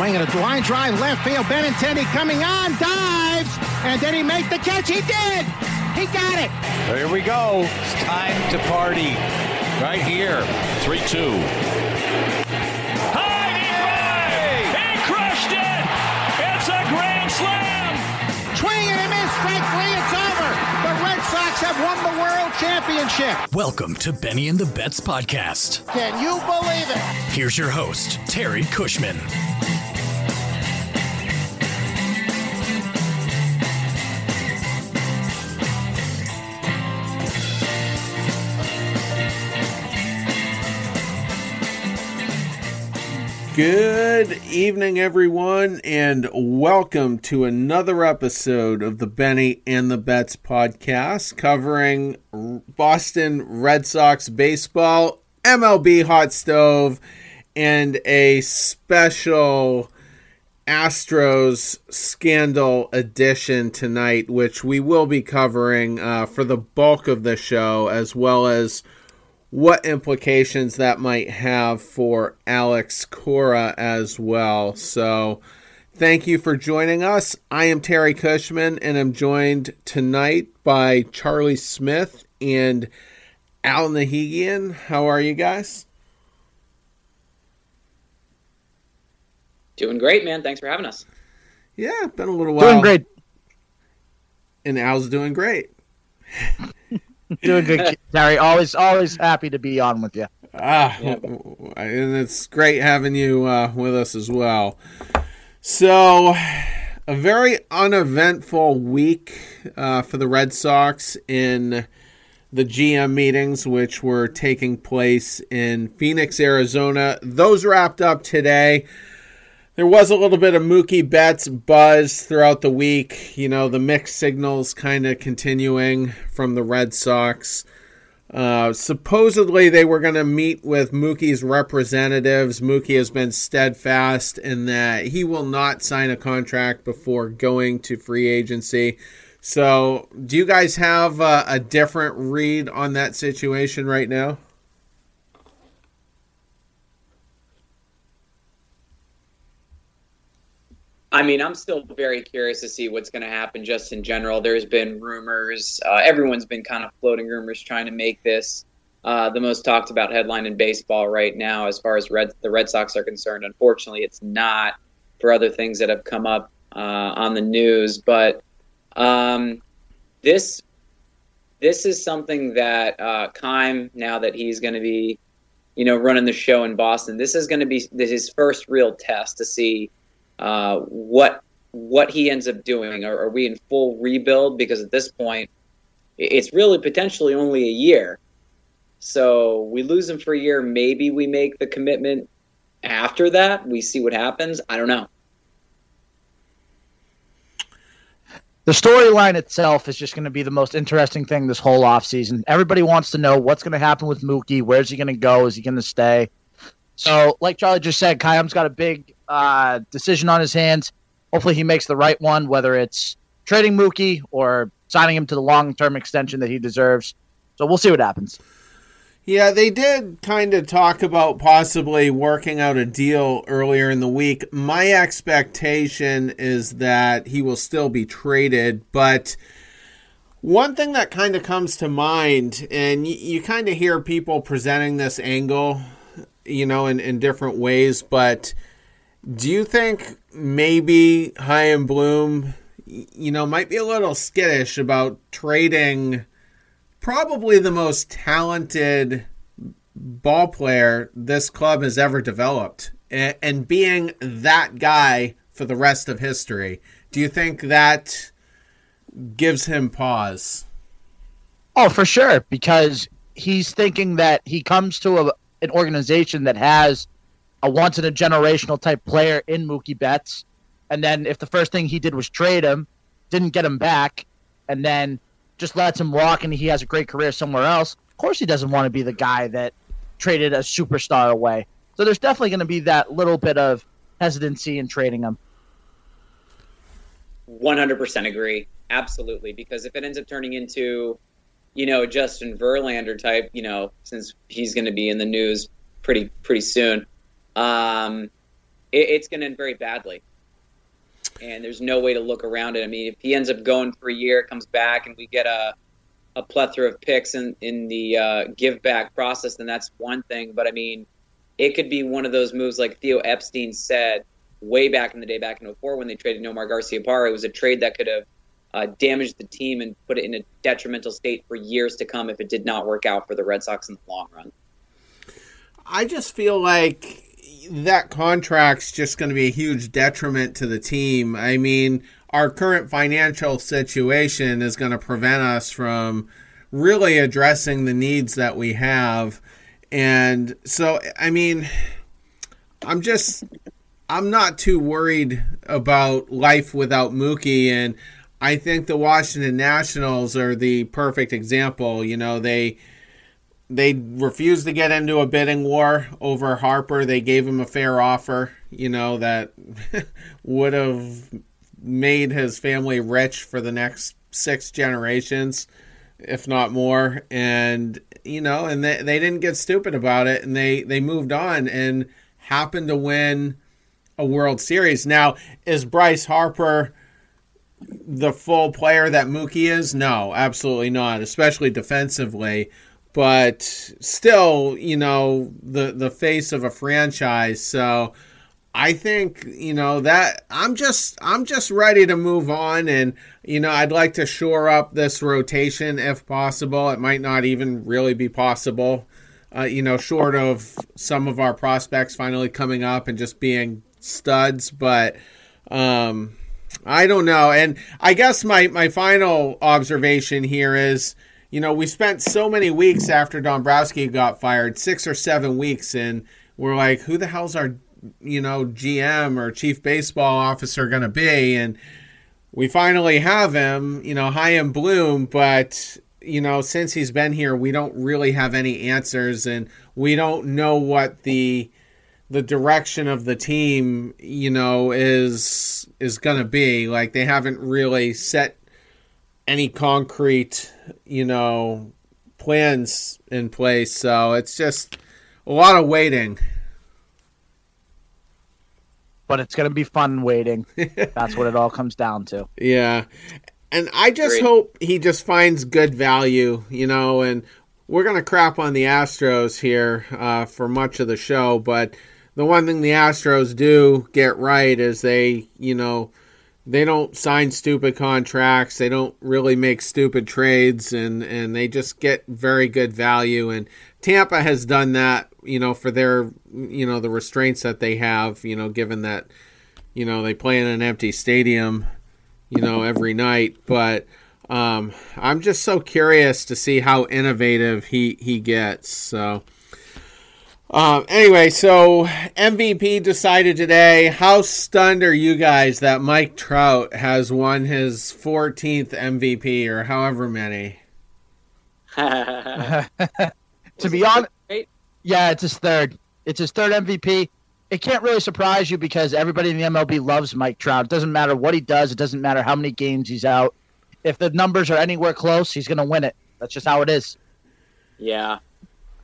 Swinging a line drive left field. Benintendi coming on, dives, and did he make the catch? He did. He got it. Here we go. It's time to party. Right here. 3 2. High drive! He crushed it! It's a grand slam! Swing and a miss. Strike three. It's over. The Red Sox have won the World Championship. Welcome to Benny and the Bets podcast. Can you believe it? Here's your host, Terry Cushman. Good evening, everyone, and welcome to another episode of the Benny and the Bets podcast covering Boston Red Sox baseball, MLB hot stove, and a special Astros scandal edition tonight, which we will be covering uh, for the bulk of the show, as well as what implications that might have for Alex Cora as well. So, thank you for joining us. I am Terry Cushman, and I'm joined tonight by Charlie Smith and Al Nahigian. How are you guys? Doing great, man. Thanks for having us. Yeah, been a little while. Doing great. And Al's doing great. Doing good, Terry. Always, always happy to be on with you. Ah, and it's great having you uh, with us as well. So, a very uneventful week uh, for the Red Sox in the GM meetings, which were taking place in Phoenix, Arizona. Those wrapped up today. There was a little bit of Mookie Betts buzz throughout the week. You know, the mixed signals kind of continuing from the Red Sox. Uh, supposedly, they were going to meet with Mookie's representatives. Mookie has been steadfast in that he will not sign a contract before going to free agency. So, do you guys have uh, a different read on that situation right now? I mean, I'm still very curious to see what's going to happen just in general. There's been rumors. Uh, everyone's been kind of floating rumors trying to make this uh, the most talked about headline in baseball right now as far as Red, the Red Sox are concerned. Unfortunately, it's not for other things that have come up uh, on the news. But um, this this is something that uh, Chaim, now that he's going to be, you know, running the show in Boston, this is going to be his first real test to see uh, what what he ends up doing. Are, are, we in full rebuild? Because at this point, it's really potentially only a year. So we lose him for a year. Maybe we make the commitment after that. We see what happens. I don't know. The storyline itself is just going to be the most interesting thing this whole offseason. Everybody wants to know what's going to happen with Mookie. Where's he going to go? Is he going to stay? So, like Charlie just said, Chaim's got a big uh, decision on his hands. Hopefully, he makes the right one, whether it's trading Mookie or signing him to the long term extension that he deserves. So, we'll see what happens. Yeah, they did kind of talk about possibly working out a deal earlier in the week. My expectation is that he will still be traded, but one thing that kind of comes to mind, and you, you kind of hear people presenting this angle you know, in, in different ways. But do you think maybe Chaim Bloom, you know, might be a little skittish about trading probably the most talented ball player this club has ever developed and, being that guy for the rest of history? Do you think that gives him pause? Oh, for sure, because he's thinking that he comes to a, an organization that has a once in a generational type player in Mookie Betts, and then if the first thing he did was trade him, didn't get him back, and then just lets him walk and he has a great career somewhere else, of course he doesn't want to be the guy that traded a superstar away. So there's definitely going to be that little bit of hesitancy in trading him. 100% agree. Absolutely. Because if it ends up turning into you know, Justin Verlander type, you know, since he's going to be in the news pretty pretty soon. Um, it, it's going to end very badly. And there's no way to look around it. I mean, if he ends up going for a year, comes back, and we get a a plethora of picks in in the uh, give back process, then that's one thing. But I mean, it could be one of those moves like Theo Epstein said way back in the day, back in 04 when they traded Nomar Garciaparra. It was a trade that could have uh, damaged the team and put it in a detrimental state for years to come if it did not work out for the Red Sox in the long run. I just feel like that contract's just going to be a huge detriment to the team. I mean, our current financial situation is going to prevent us from really addressing the needs that we have. And so, I mean, I'm just, I'm not too worried about life without Mookie. And I think the Washington Nationals are the perfect example. You know, they, they refused to get into a bidding war over Harper. They gave him a fair offer, you know, that would have made his family rich for the next six generations, if not more. And you know, and they, they didn't get stupid about it, and they they moved on and happened to win a World Series. Now, is Bryce Harper the full player that Mookie is? No, absolutely not, especially defensively. But still, you know, the the face of a franchise. So I think you know that I'm just I'm just ready to move on, and you know I'd like to shore up this rotation if possible. It might not even really be possible, uh, you know, short of some of our prospects finally coming up and just being studs. But um, I don't know, and I guess my my final observation here is. You know, we spent so many weeks after Dombrowski got fired, six or seven weeks, and we're like, who the hell's our you know, GM or chief baseball officer going to be. And we finally have him, you know, Chaim Bloom, but you know, since he's been here, we don't really have any answers, and we don't know what the the direction of the team, you know, is is going to be. Like they haven't really set any concrete, you know, plans in place, so it's just a lot of waiting but it's going to be fun waiting. That's what it all comes down to. Yeah. And I just Great. hope he just finds good value, you know, and we're going to crap on the Astros here uh, for much of the show, but the one thing the Astros do get right is they, you know, they don't sign stupid contracts. They don't really make stupid trades, and and they just get very good value. And Tampa has done that, you know, for their, you know, the restraints that they have, you know, given that, you know, they play in an empty stadium, you know, every night. But um, I'm just so curious to see how innovative he he gets. So. Um, anyway, so MVP decided today. How stunned are you guys that Mike Trout has won his 14th MVP or however many? to be honest, yeah, it's his third. It's his third MVP. It can't really surprise you because everybody in the MLB loves Mike Trout. It doesn't matter what he does. It doesn't matter how many games he's out. If the numbers are anywhere close, he's going to win it. That's just how it is. Yeah,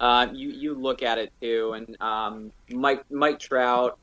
uh, you you look at it too, and um, Mike Mike Trout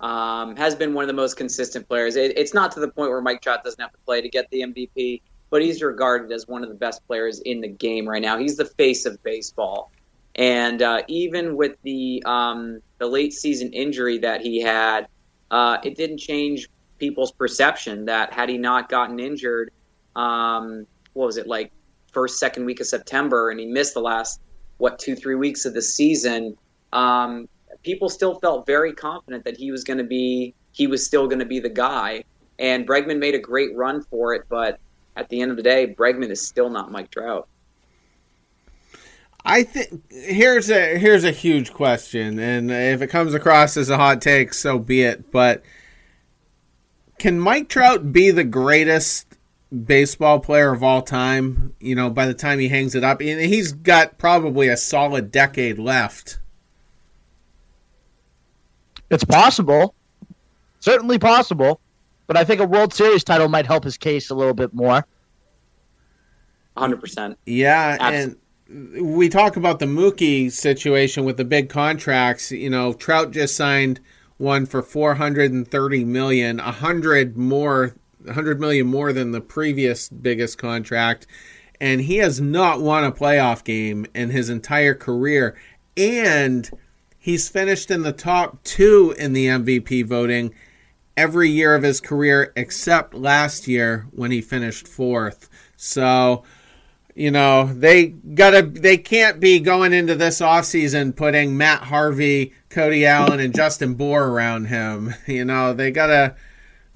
um, has been one of the most consistent players. It, it's not to the point where Mike Trout doesn't have to play to get the MVP, but he's regarded as one of the best players in the game right now. He's the face of baseball, and uh, even with the um, the late season injury that he had, uh, it didn't change people's perception that had he not gotten injured, um, what was it like first second week of September, and he missed the last what two three weeks of the season, um, people still felt very confident that he was going to be he was still going to be the guy. And Bregman made a great run for it, but at the end of the day, Bregman is still not Mike Trout. I think here's a here's a huge question, and if it comes across as a hot take, so be it. But can Mike Trout be the greatest baseball player of all time, you know, by the time he hangs it up. And he's got probably a solid decade left. It's possible. Certainly possible. But I think a World Series title might help his case a little bit more. 100%. Yeah, Absolutely. and we talk about the Mookie situation with the big contracts. You know, Trout just signed one for 430 million, a hundred more, a hundred million more than the previous biggest contract, and he has not won a playoff game in his entire career, and he's finished in the top two in the MVP voting every year of his career except last year when he finished fourth. So you know they gotta they can't be going into this offseason putting matt harvey cody allen and justin bour around him you know they gotta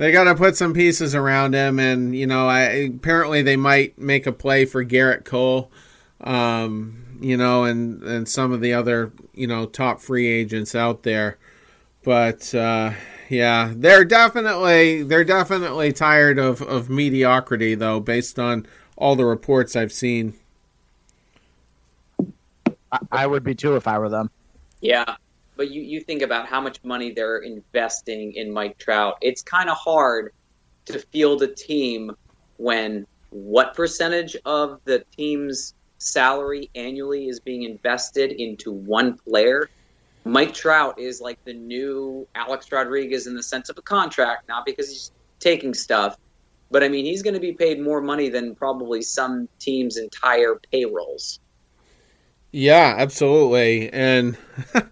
they gotta put some pieces around him and you know I, apparently they might make a play for Gerrit cole um, you know and and some of the other you know top free agents out there but uh, yeah they're definitely they're definitely tired of of mediocrity though based on all the reports I've seen. I, I would be too if I were them. Yeah, but you, you think about how much money they're investing in Mike Trout. It's kind of hard to field a team when what percentage of the team's salary annually is being invested into one player. Mike Trout is like the new Alex Rodriguez in the sense of a contract, not because he's taking stuff, but I mean, he's going to be paid more money than probably some teams' entire payrolls. Yeah, absolutely, and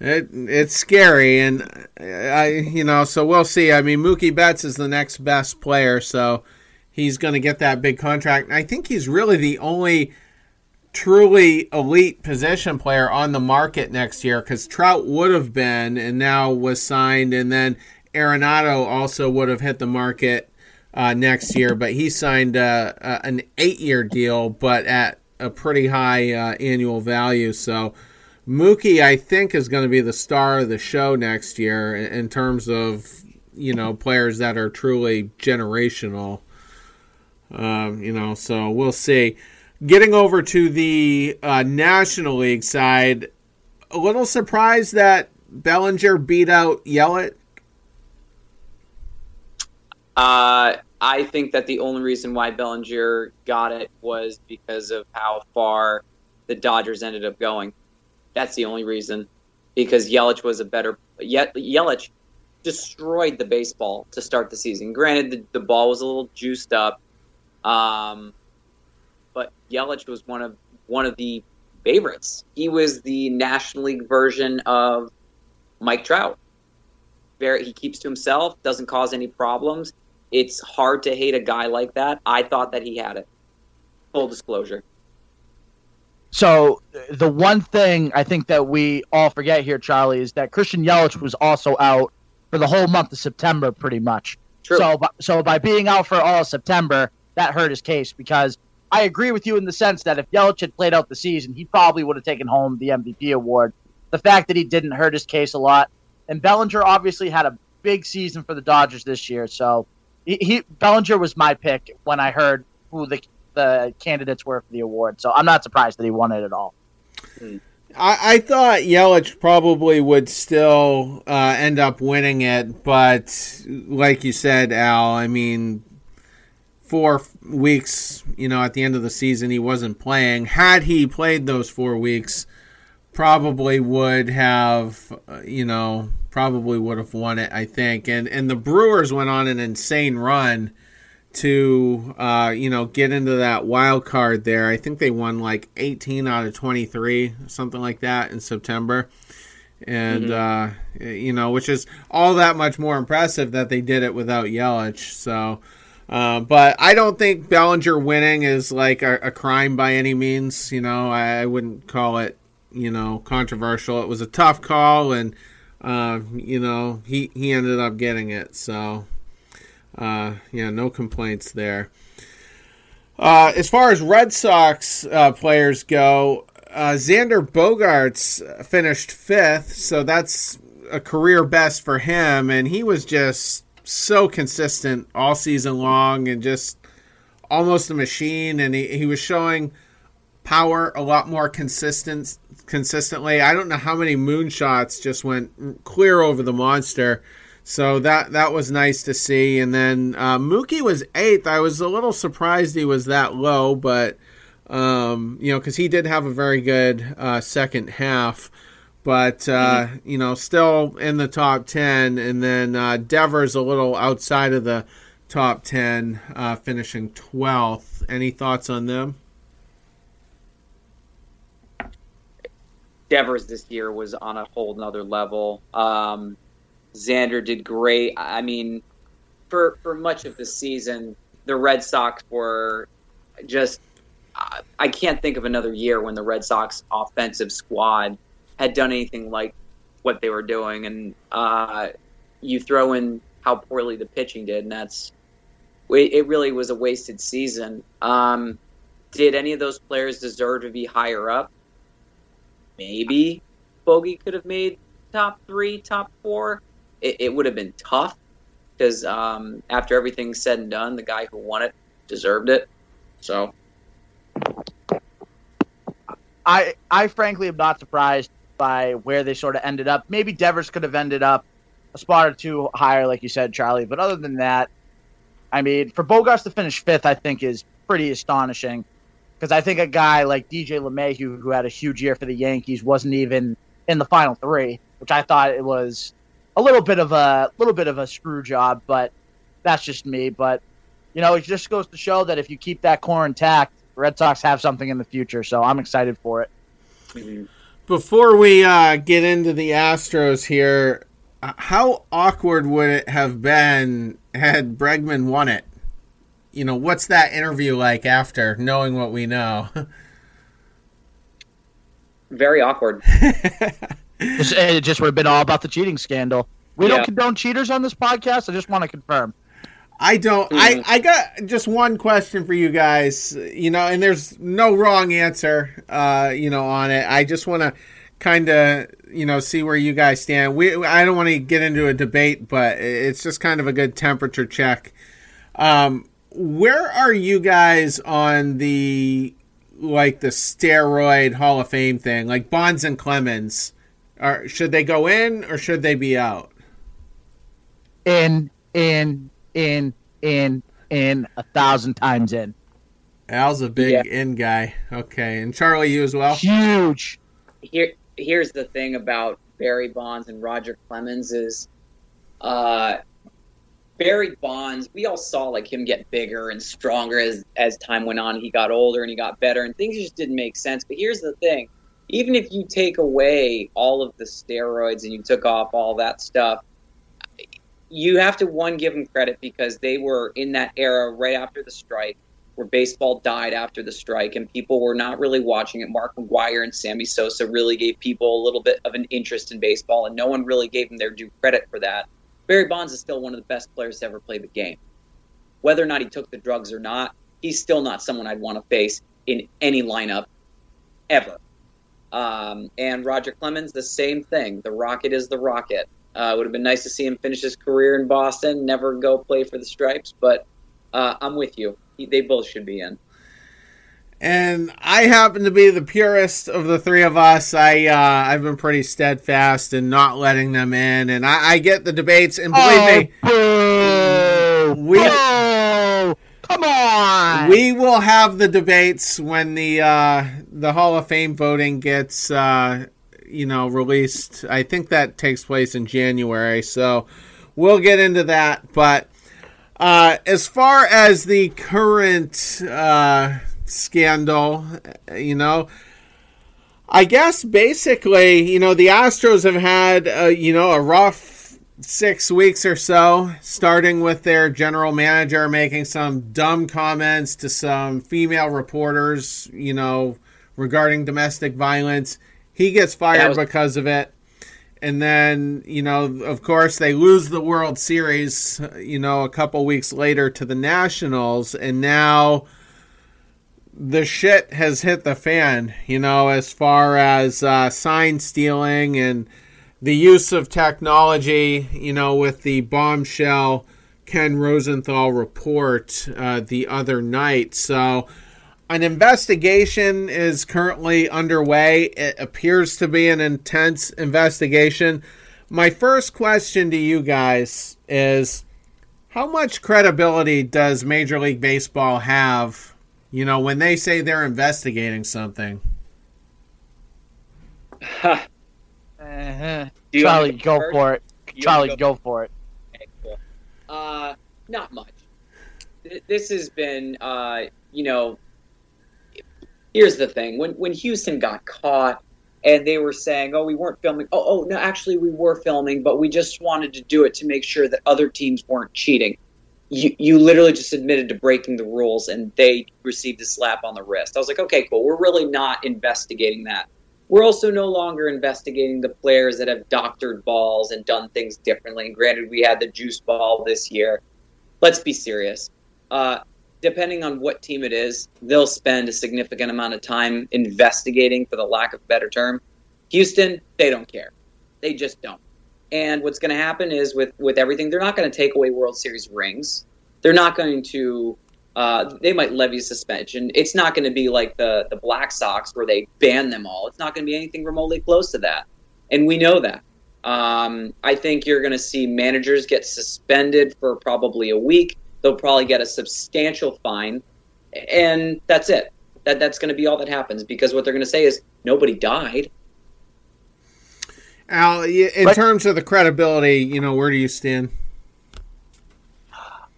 it, it's scary, and I, you know, so we'll see. I mean, Mookie Betts is the next best player, so he's going to get that big contract. I think he's really the only truly elite position player on the market next year because Trout would have been and now was signed, and then Arenado also would have hit the market uh, next year, but he signed uh, uh, an eight-year deal, but at a pretty high uh, annual value. So Mookie, I think, is going to be the star of the show next year in, terms of you know players that are truly generational. Um, you know, so we'll see. Getting over to the uh, National League side, a little surprised that Bellinger beat out Yelich uh, I think that the only reason why Bellinger got it was because of how far the Dodgers ended up going. That's the only reason. Because Yelich was a better. Yet Yelich destroyed the baseball to start the season. Granted, the, the ball was a little juiced up, um, but Yelich was one of one of the favorites. He was the National League version of Mike Trout. Very, he keeps to himself, doesn't cause any problems it's hard to hate a guy like that. I thought that he had it. Full disclosure. So the one thing I think that we all forget here, Charlie, is that Christian Yelich was also out for the whole month of September, pretty much. True. So, so by being out for all of September, that hurt his case because I agree with you in the sense that if Yelich had played out the season, he probably would have taken home the MVP award. The fact that he didn't hurt his case a lot, and Bellinger obviously had a big season for the Dodgers this year, so he, he Bellinger was my pick when I heard who the the candidates were for the award. So I'm not surprised that he won it at all. I, I thought Yelich probably would still uh, end up winning it, but like you said, Al, I mean, four weeks, you know, at the end of the season, he wasn't playing. Had he played those four weeks, probably would have, uh, you know, probably would have won it, I think. And and the Brewers went on an insane run to uh, you know get into that wild card there. I think they won like 18 out of 23, something like that in September. And mm-hmm. uh, you know, which is all that much more impressive that they did it without Yelich. So, uh, but I don't think Bellinger winning is like a, a crime by any means. You know, I, I wouldn't call it you know controversial. It was a tough call, and uh, you know, he, he ended up getting it. So, uh, yeah, no complaints there. Uh, as far as Red Sox uh, players go, uh, Xander Bogaerts finished fifth, so that's a career best for him, and he was just so consistent all season long and just almost a machine, and he, he was showing power a lot more consistent consistently. I don't know how many moonshots just went clear over the monster. So that that was nice to see. And then uh, Mookie was eighth. I was a little surprised he was that low, but um, you know, because he did have a very good uh, second half. but uh, mm-hmm. you know, still in the top ten. And then uh, Devers a little outside of the top ten, uh, finishing twelfth. Any thoughts on them? Devers this year was on a whole nother level. Um, Xander did great. I mean, for for much of the season, the Red Sox were just. I can't think of another year when the Red Sox offensive squad had done anything like what they were doing, and uh, you throw in how poorly the pitching did, and that's it. Really was a wasted season. Um, did any of those players deserve to be higher up? maybe Bogey could have made top three, top four. It, it would have been tough because um, after everything's said and done, the guy who won it deserved it. So, I I frankly am not surprised by where they sort of ended up. Maybe Devers could have ended up a spot or two higher, like you said, Charlie. But other than that, I mean, for Bogaerts to finish fifth, I think is pretty astonishing because I think a guy like DJ LeMahieu, who had a huge year for the Yankees, wasn't even in the final three, which I thought it was a little bit of a little bit of a screw job, but that's just me. But you know, it just goes to show that if you keep that core intact, Red Sox have something in the future. So I'm excited for it. Before we uh, get into the Astros here, uh, how awkward would it have been had Bregman won it? you know, what's that interview like after knowing what we know? Very awkward. it just would have been all about the cheating scandal. We yeah. don't condone cheaters on this podcast. I just want to confirm. I don't. Mm. I I got just one question for you guys. You know, and there's no wrong answer. Uh, you know, on it. I just want to kind of you know see where you guys stand. We I don't want to get into a debate, but it's just kind of a good temperature check. Um, where are you guys on the like the steroid Hall of Fame thing? Like Bonds and Clemens, are should they go in or should they be out? In, in, in, in, in a thousand times in. Al's a big yeah. in guy. Okay, and Charlie, you as well. Huge. Here, here's the thing about Barry Bonds and Roger Clemens is, uh, Barry Bonds, we all saw like him get bigger and stronger as as time went on. He got older and he got better, and things just didn't make sense. But here's the thing: even if you take away all of the steroids and you took off all that stuff, you have to one give them credit because they were in that era right after the strike, where baseball died after the strike, and people were not really watching it. Mark McGwire and Sammy Sosa really gave people a little bit of an interest in baseball, and no one really gave them their due credit for that. Barry Bonds is still one of the best players to ever play the game. Whether or not he took the drugs or not, he's still not someone I'd want to face in any lineup ever. Um, and Roger Clemens, the same thing. The Rocket is the Rocket. Uh, it would have been nice to see him finish his career in Boston, never go play for the Stripes, but uh, I'm with you. He, they both should be in and I happen to be the purest of the three of us. I uh, I've been pretty steadfast in not letting them in, and I, I get the debates. And believe oh, me, boo, we boo, come on, we will have the debates when the uh, the Hall of Fame voting gets uh, you know released. I think that takes place in January, so we'll get into that. But uh, as far as the current uh, scandal, you know. I guess basically, you know, the Astros have had, uh, you know, a rough six weeks or so, starting with their general manager making some dumb comments to some female reporters, you know, regarding domestic violence. He gets fired was- because of it. And then, you know, of course, they lose the World Series, you know, a couple weeks later to the Nationals. And now the shit has hit the fan, you know, as far as uh, sign stealing and the use of technology, you know, with the bombshell Ken Rosenthal report uh, the other night. So, an investigation is currently underway. It appears to be an intense investigation. My first question to you guys is how much credibility does Major League Baseball have you know, when they say they're investigating something. Uh-huh. Do you want Charlie, go first? for it. You Charlie, wanna go for it. Okay, cool. Uh, not much. This has been, uh, you know, here's the thing: when when Houston got caught and they were saying, "Oh, we weren't filming," oh, oh, no, actually, we were filming, but we just wanted to do it to make sure that other teams weren't cheating. You you literally just admitted to breaking the rules, and they received a slap on the wrist. I was like, okay, cool. We're really not investigating that. We're also no longer investigating the players that have doctored balls and done things differently. And granted, we had the juice ball this year. Let's be serious. Uh, depending on what team it is, they'll spend a significant amount of time investigating, for the lack of a better term. Houston, they don't care. They just don't. And what's going to happen is with with everything, they're not going to take away World Series rings. They're not going to. Uh, they might levy suspension. It's not going to be like the the Black Sox where they ban them all. It's not going to be anything remotely close to that, and we know that. Um, I think you're going to see managers get suspended for probably a week. They'll probably get a substantial fine, and that's it. That that's going to be all that happens because what they're going to say is nobody died. Al, in Right. terms of the credibility, you know, where do you stand?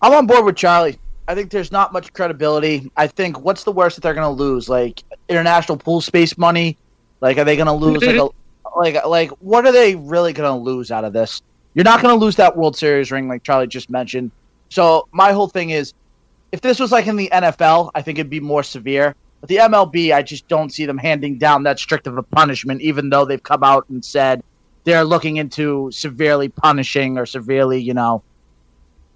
I'm on board with Charlie. I think there's not much credibility. I think what's the worst that they're going to lose? Like international pool space money? Like are they going to lose like a mm-hmm. like like what are they really going to lose out of this? You're not going to lose that World Series ring like Charlie just mentioned. So my whole thing is if this was like in the NFL, I think it'd be more severe. But the MLB, I just don't see them handing down that strict of a punishment even though they've come out and said they're looking into severely punishing or severely, you know,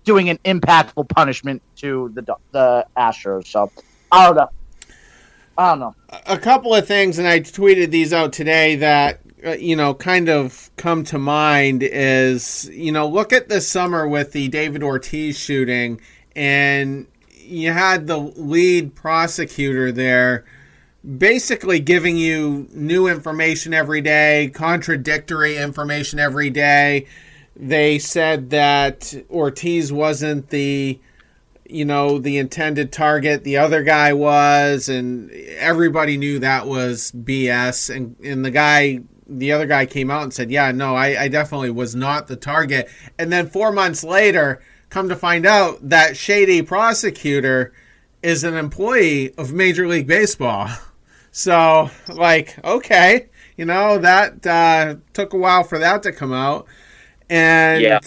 doing an impactful punishment to the the Astros. So I don't know. I don't know. a couple of things, and I tweeted these out today that uh, you know kind of come to mind is you know look at this summer with the David Ortiz shooting, and you had the lead prosecutor there basically giving you new information every day, contradictory information every day. They said that Ortiz wasn't the you know the intended target the other guy was and everybody knew that was bs and and the guy the other guy came out and said yeah no i, I definitely was not the target. And then four months later come to find out that shady prosecutor is an employee of major league baseball. So like okay you know that uh, took a while for that to come out and Yeah.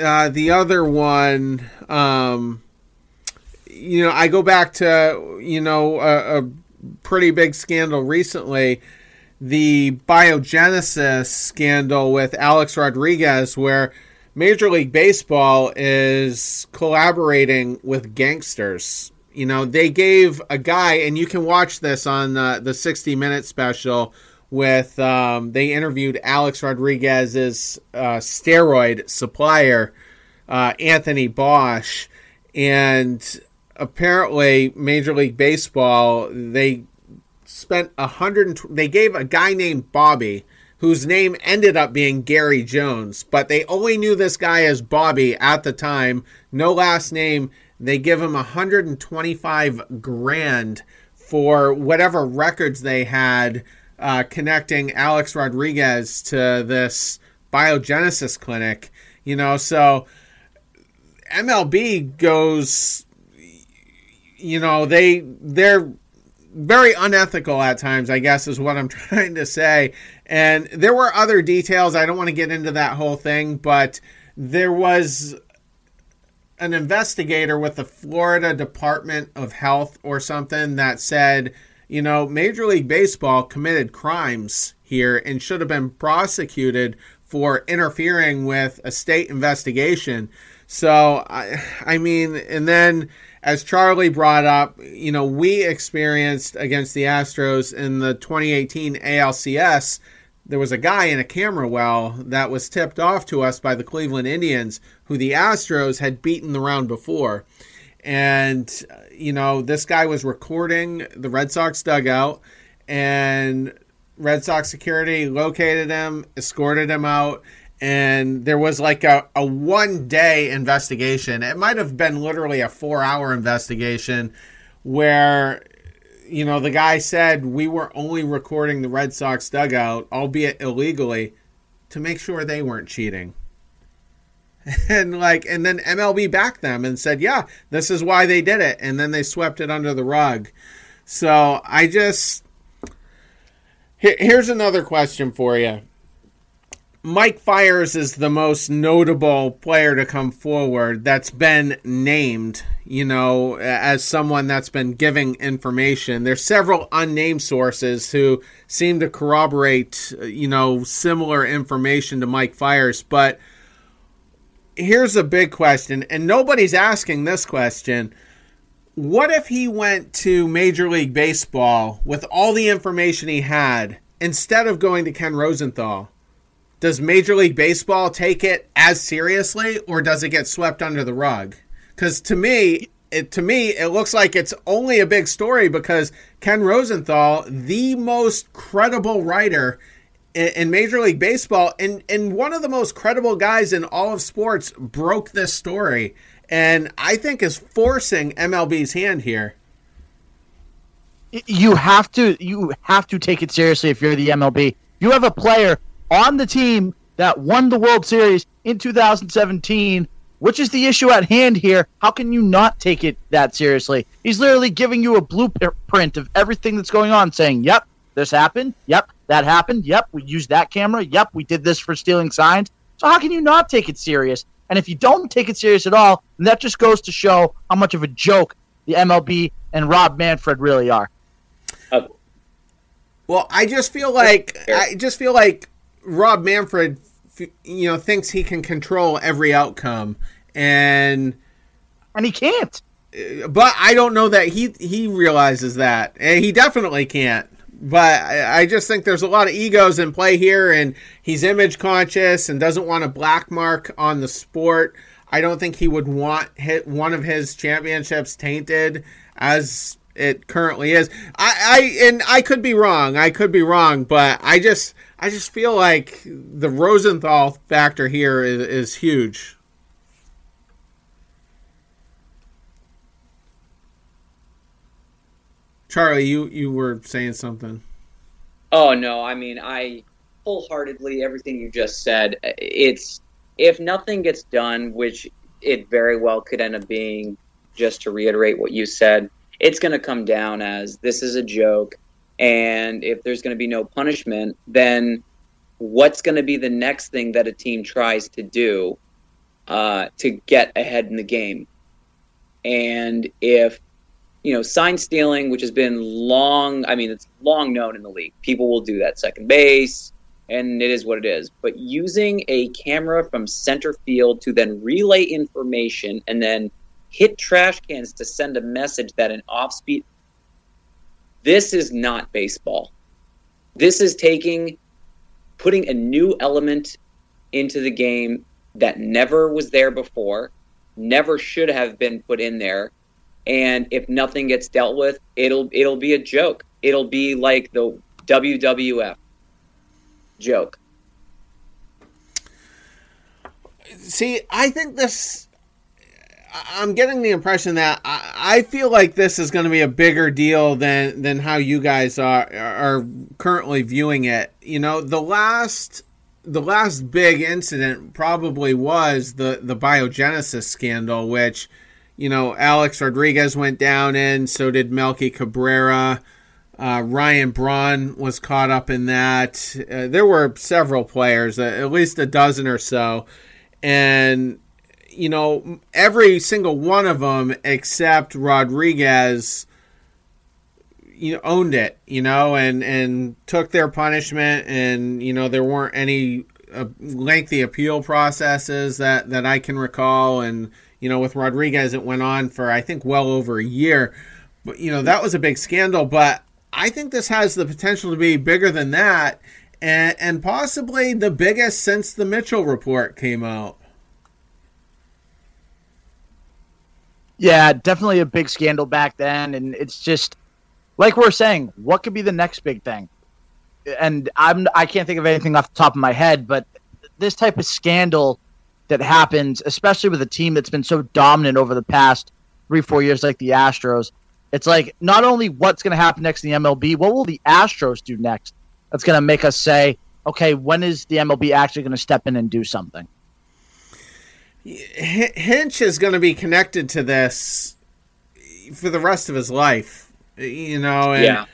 uh, the other one um, you know, I go back to you know a, a pretty big scandal recently, the biogenesis scandal with Alex Rodriguez, where Major League Baseball is collaborating with gangsters. You know, they gave a guy, and you can watch this on uh, the 60 Minute special. With um, they interviewed Alex Rodriguez's uh, steroid supplier, uh, Anthony Bosch, and apparently Major League Baseball they spent a hundred. They gave a guy named Bobby, whose name ended up being Gary Jones, but they only knew this guy as Bobby at the time. No last name. They give him 125 grand for whatever records they had uh, connecting Alex Rodriguez to this biogenesis clinic. You know, so MLB goes you know they they're very unethical at times i guess is what i'm trying to say and there were other details i don't want to get into that whole thing but there was an investigator with the florida department of health or something that said you know major league baseball committed crimes here and should have been prosecuted for interfering with a state investigation so I, I mean, and then as Charlie brought up, you know, we experienced against the Astros in the 2018 ALCS. There was a guy in a camera well that was tipped off to us by the Cleveland Indians, who the Astros had beaten the round before. And, you know, this guy was recording the Red Sox dugout, and Red Sox security located him, escorted him out, and there was like a, a one day investigation. It might have been literally a four hour investigation where, you know, the guy said we were only recording the Red Sox dugout, albeit illegally. to make sure they weren't cheating. And like and then MLB backed them and said, "Yeah, this is why they did it." And then they swept it under the rug. So, I just here's another question for you. Mike Fiers is the most notable player to come forward that's been named, you know, as someone that's been giving information. There's several unnamed sources who seem to corroborate, you know, similar information to Mike Fiers, but here's a big question, and nobody's asking this question. What if he went to Major League Baseball with all the information he had instead of going to Ken Rosenthal? does Major League Baseball take it as seriously or does it get swept under the rug? Because to me, it to me it looks like it's only a big story because Ken Rosenthal, the most credible writer in, in Major League Baseball, and and one of the most credible guys in all of sports, broke this story, and I think is forcing MLB's hand here. You have to you have to take it seriously if you're the MLB. You have a player on the team that won the World Series in 2017. Which is the issue at hand here? How can you not take it that seriously? He's literally giving you a blueprint of everything that's going on, saying, Yep, this happened. Yep, that happened. Yep, we used that camera. Yep, we did this for stealing signs. So how can you not take it serious? And if you don't take it serious at all, then that just goes to show how much of a joke the MLB and Rob Manfred really are. Uh, well, I just feel like I just feel like Rob Manfred, you know, thinks he can control every outcome, and and he can't. But I don't know that he he realizes that, and he definitely can't. But I, just think there's a lot of egos in play here, and he's image conscious and doesn't want a black mark on the sport. I don't think he would want one of his championships tainted as it currently is. I, I and I could be wrong. I could be wrong, but I just I just feel like the Rosenthal factor here is, is huge. Charlie, you you were saying something. Oh no, I mean I wholeheartedly everything you just said. It's if nothing gets done, which it very well could end up being. Just to reiterate what you said, it's going to come down as this is a joke. And if there's going to be no punishment, then what's going to be the next thing that a team tries to do uh, to get ahead in the game? And if, you know, sign stealing, which has been long, I mean, it's long known in the league, people will do that second base, and it is what it is. But using a camera from center field to then relay information and then hit trash cans to send a message that an off speed. This is not baseball. This is taking, putting a new element into the game that never was there before, never should have been put in there. And if nothing gets dealt with, it'll it'll be a joke. It'll be like the WWF joke. See, I think this I'm getting the impression that I, I feel like this is going to be a bigger deal than than how you guys are are currently viewing it. You know, the last the last big incident probably was the the biogenesis scandal, which you know Alex Rodriguez went down in. So did Melky Cabrera. Uh, Ryan Braun was caught up in that. Uh, there were several players, uh, at least a dozen or so, and you know, every single one of them except Rodriguez, you know, owned it, you know, and and took their punishment, and you know, there weren't any uh, lengthy appeal processes that that I can recall, and you know, with Rodriguez, it went on for I think well over a year, but you know, that was a big scandal, but I think this has the potential to be bigger than that. And, and possibly the biggest since the Mitchell report came out. Yeah, definitely a big scandal back then, and it's just like we're saying, what could be the next big thing? And I'm I can't think of anything off the top of my head, but this type of scandal that happens, especially with a team that's been so dominant over the past three four years, like the Astros, it's like not only what's going to happen next in the MLB, what will the Astros do next? That's going to make us say, okay, when is the MLB actually going to step in and do something? Hinch is going to be connected to this for the rest of his life, you know. And Yeah.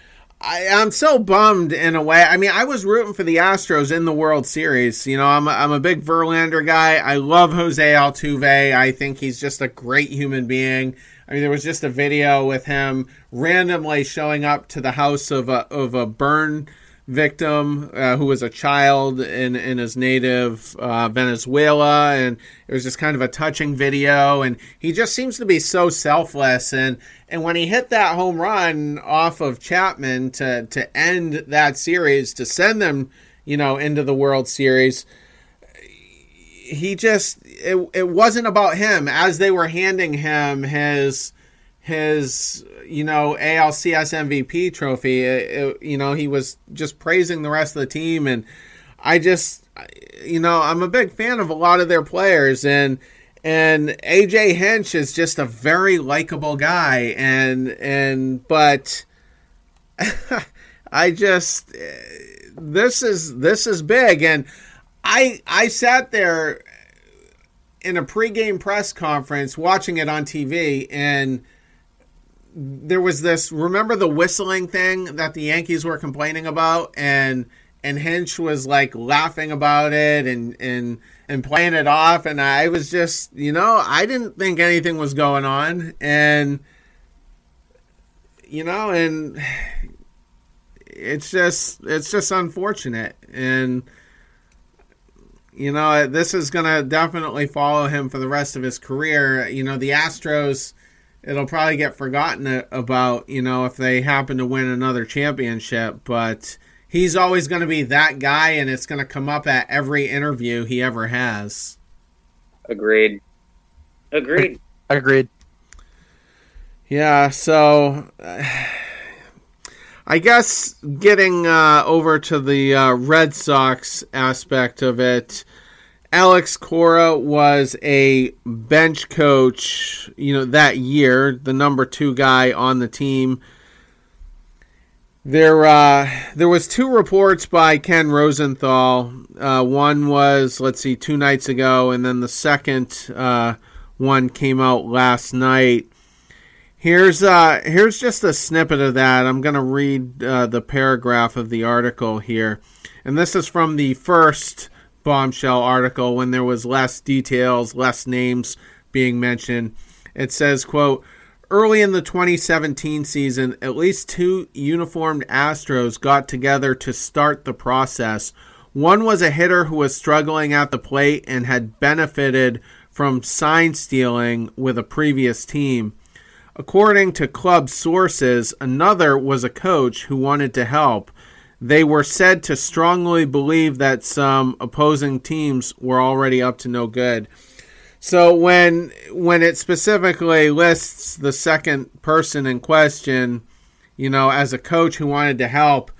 I, I'm so bummed in a way. I mean, I was rooting for the Astros in the World Series. You know, I'm a, I'm a big Verlander guy. I love Jose Altuve. I think he's just a great human being. I mean, there was just a video with him randomly showing up to the house of a of a burn victim uh, who was a child in in his native uh, Venezuela, and it was just kind of a touching video. And he just seems to be so selfless. And and when he hit that home run off of Chapman to to end that series, to send them, you know, into the World Series. He just it, it wasn't about him as they were handing him his his you know ALCS MVP trophy. It, it- you know he was just praising the rest of the team, and I just you know I'm a big fan of a lot of their players, and and AJ Hinch is just a very likable guy, and and but I just this is this is big, and I I sat there in a pregame press conference watching it on TV and there was this remember the whistling thing that the Yankees were complaining about? And and Hinch was like laughing about it and and and playing it off. And I was just you know I didn't think anything was going on. And you know and it's just it's just unfortunate. And you know, this is going to definitely follow him for the rest of his career. You know, the Astros, it'll probably get forgotten about, you know, if they happen to win another championship, but he's always going to be that guy, and it's going to come up at every interview he ever has. Agreed. Agreed. Agreed. Yeah, so uh, I guess getting uh, over to the uh, Red Sox aspect of it, Alex Cora was a bench coach, you know, that year, the number two guy on the team. There, uh, there was two reports by Ken Rosenthal. Uh, one was, let's see, two nights ago, and then the second uh, one came out last night. Here's uh here's just a snippet of that. I'm going to read uh, the paragraph of the article here. And this is from the first bombshell article when there was less details, less names being mentioned. It says, quote, Early in the 2017 season, at least two uniformed Astros got together to start the process. One was a hitter who was struggling at the plate and had benefited from sign stealing with a previous team. According to club sources, another was a coach who wanted to help. They were said to strongly believe that some opposing teams were already up to no good. So when when it specifically lists the second person in question, you know, as a coach who wanted to help,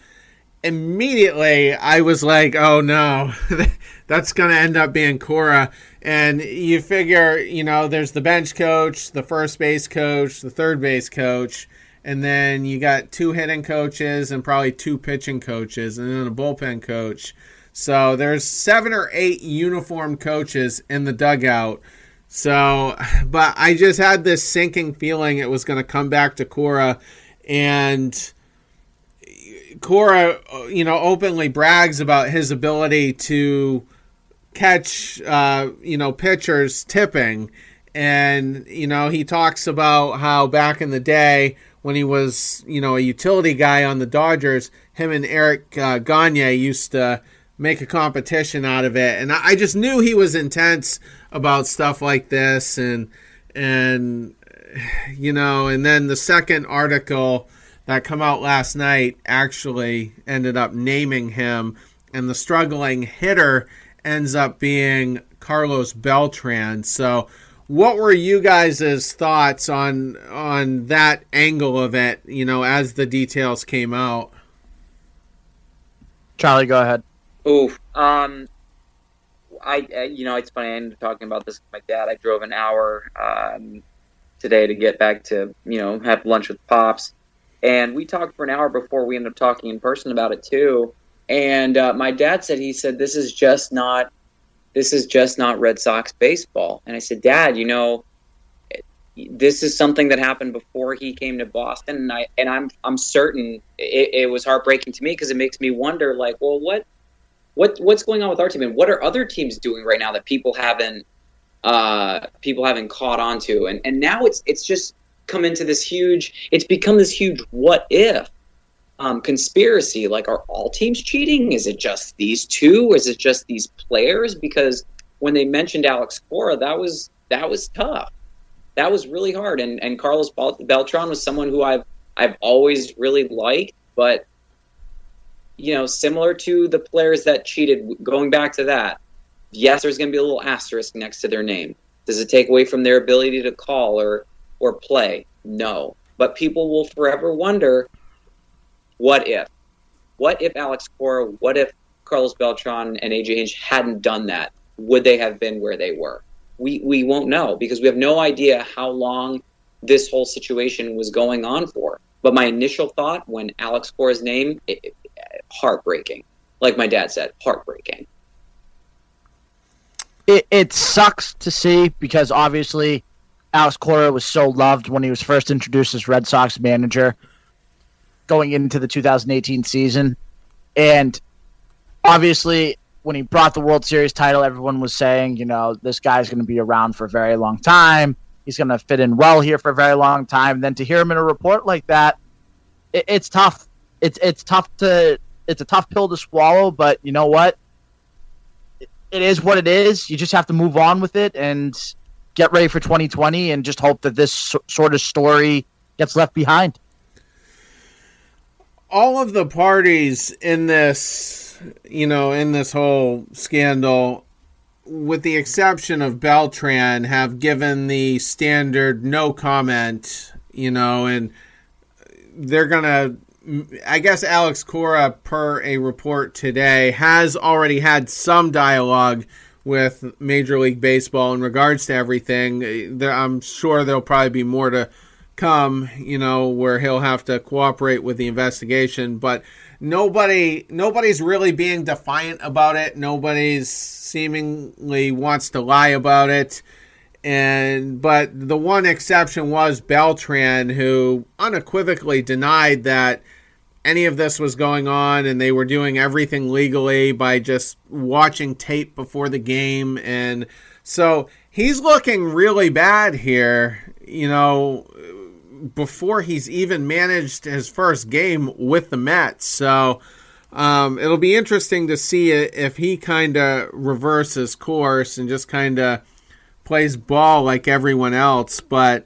immediately I was like, "Oh no, that's going to end up being Cora." And you figure, you know, there's the bench coach, the first base coach, the third base coach, and then you got two hitting coaches and probably two pitching coaches, and then a bullpen coach. So there's seven or eight uniformed coaches in the dugout. So, but I just had this sinking feeling it was going to come back to Cora, and Cora, you know, openly brags about his ability to catch, uh, you know, pitchers tipping. And, you know, he talks about how back in the day when he was, you know, a utility guy on the Dodgers, him and Eric uh, Gagne used to make a competition out of it. And I I just knew he was intense about stuff like this. And, and, you know, and then the second article that come out last night actually ended up naming him, and the struggling hitter ends up being Carlos Beltran. So, what were you guys' thoughts on on that angle of it? You know, as the details came out. Charlie, go ahead. Oof. Um, I, I you know it's funny. I ended up talking about this with my dad. I drove an hour um, today to get back to you know have lunch with pops, and we talked for an hour before we ended up talking in person about it too. And uh, my dad said, he said, this is just not, this is just not Red Sox baseball. And I said, Dad, you know, this is something that happened before he came to Boston, and I and I'm I'm certain it, it was heartbreaking to me because it makes me wonder, like, well, what what what's going on with our team, and what are other teams doing right now that people haven't uh, people haven't caught on to, and and now it's it's just come into this huge, it's become this huge what if um, conspiracy. Like, are all teams cheating? Is it just these two? Is it just these players? Because when they mentioned Alex Cora, that was that was tough that was really hard. And and Carlos Beltran was someone who I've I've always really liked, but you know, similar to the players that cheated, going back to that, yes, there's going to be a little asterisk next to their name. Does it take away from their ability to call or or play? No. But people will forever wonder, what if? What if Alex Cora, what if Carlos Beltran and AJ Hinch hadn't done that? Would they have been where they were? we, we won't know because we have no idea how long this whole situation was going on for. But my initial thought when Alex Cora's name, it, it, heartbreaking. Like my dad said, heartbreaking. It, it sucks to see because obviously Alex Cora was so loved when he was first introduced as Red Sox manager going into the 2018 season. And obviously, when he brought the World Series title, everyone was saying, you know, this guy's going to be around for a very long time. He's going to fit in well here for a very long time. Then to hear him in a report like that, it, it's tough. It's it's tough to it's a tough pill to swallow. But you know what? It, it is what it is. You just have to move on with it and get ready for 2020 and just hope that this so, sort of story gets left behind. All of the parties in this you know, in this whole scandal, with the exception of Beltran, have given the standard no comment, you know, and they're going to. I guess Alex Cora, per a report today, has already had some dialogue with Major League Baseball in regards to everything. I'm sure there'll probably be more to come, you know, where he'll have to cooperate with the investigation. But nobody nobody's really being defiant about it. Nobody's seemingly wants to lie about it. And but the one exception was Beltran who unequivocally denied that any of this was going on and they were doing everything legally by just watching tape before the game and so he's looking really bad here, you know, before he's even managed his first game with the Mets. So um, it'll be interesting to see if he kind of reverses course and just kind of plays ball like everyone else. But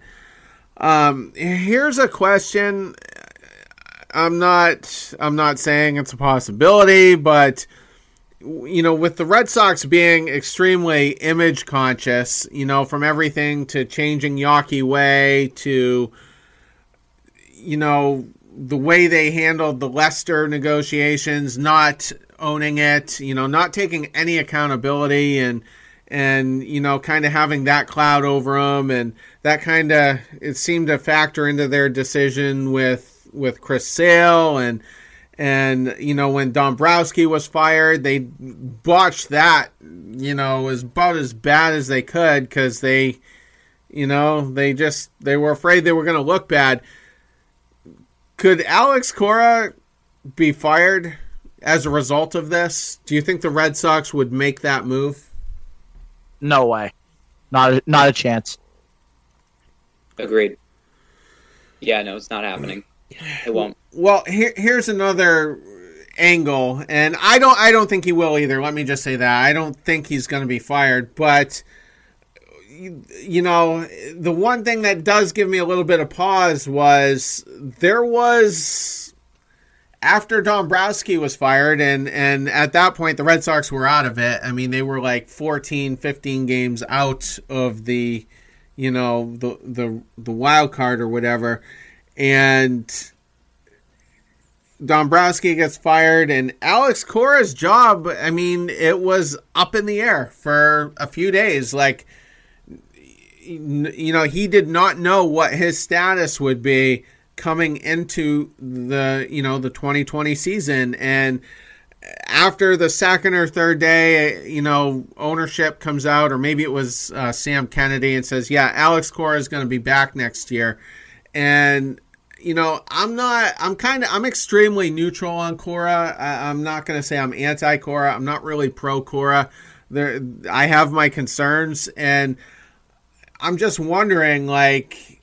um, here's a question. I'm not. I'm not saying it's a possibility, but you know, with the Red Sox being extremely image conscious, you know, from everything to changing Yawkey Way to you know, the way they handled the Lester negotiations, not owning it, you know, not taking any accountability and and you know, kind of having that cloud over them, and that kind of it seemed to factor into their decision with with Chris Sale and and you know when Dombrowski was fired, they botched that. You know, was about as bad as they could because they, you know, they just they were afraid they were going to look bad. Could Alex Cora be fired as a result of this? Do you think the Red Sox would make that move? No way. Not not a chance. Agreed. Yeah, no, it's not happening. It won't. Well, here, here's another angle, and I don't I don't think he will either. Let me just say that I don't think he's going to be fired, but you know, the one thing that does give me a little bit of pause was there was after Dombrowski was fired and and at that point the Red Sox were out of it. I mean, they were like 14, 15 games out of the you know, the the the wild card or whatever. And Dombrowski gets fired and Alex Cora's job, I mean, it was up in the air for a few days like you know, he did not know what his status would be coming into the, you know, the 2020 season. And after the second or third day, you know, ownership comes out, or maybe it was uh, Sam Kennedy and says, "Yeah, Alex Cora is going to be back next year," and you know, I'm not. I'm kind of. I'm extremely neutral on Cora. I, am not going to say I'm anti Cora. I'm not really pro Cora. There, I have my concerns, and I'm just wondering, like,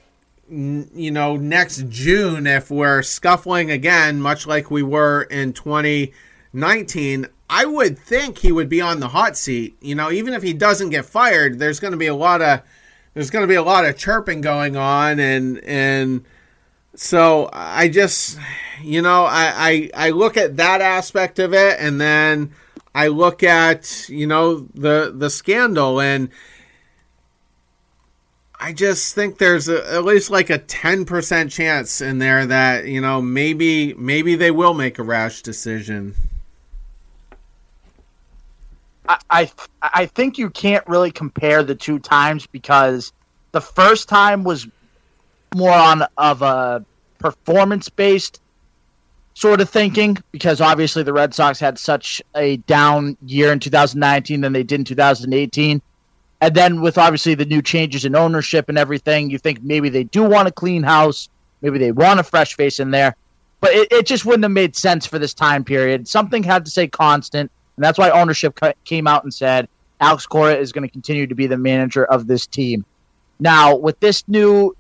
you know, next June if we're scuffling again, much like we were in 2019. I would think he would be on the hot seat. You know, even if he doesn't get fired, there's going to be a lot of there's going to be a lot of chirping going on, and and so I just, you know, I, I, I look at that aspect of it, and then I look at you know the the scandal, and I just think there's a, at least like a ten percent chance in there that you know maybe maybe they will make a rash decision. I, I I think you can't really compare the two times because the first time was more on of a performance based sort of thinking because obviously the Red Sox had such a down year in 2019 than they did in 2018. And then with obviously the new changes in ownership and everything, you think maybe they do want a clean house, maybe they want a fresh face in there. But it, it just wouldn't have made sense for this time period. Something had to stay constant, and that's why ownership came out and said Alex Cora is going to continue to be the manager of this team. Now, with this new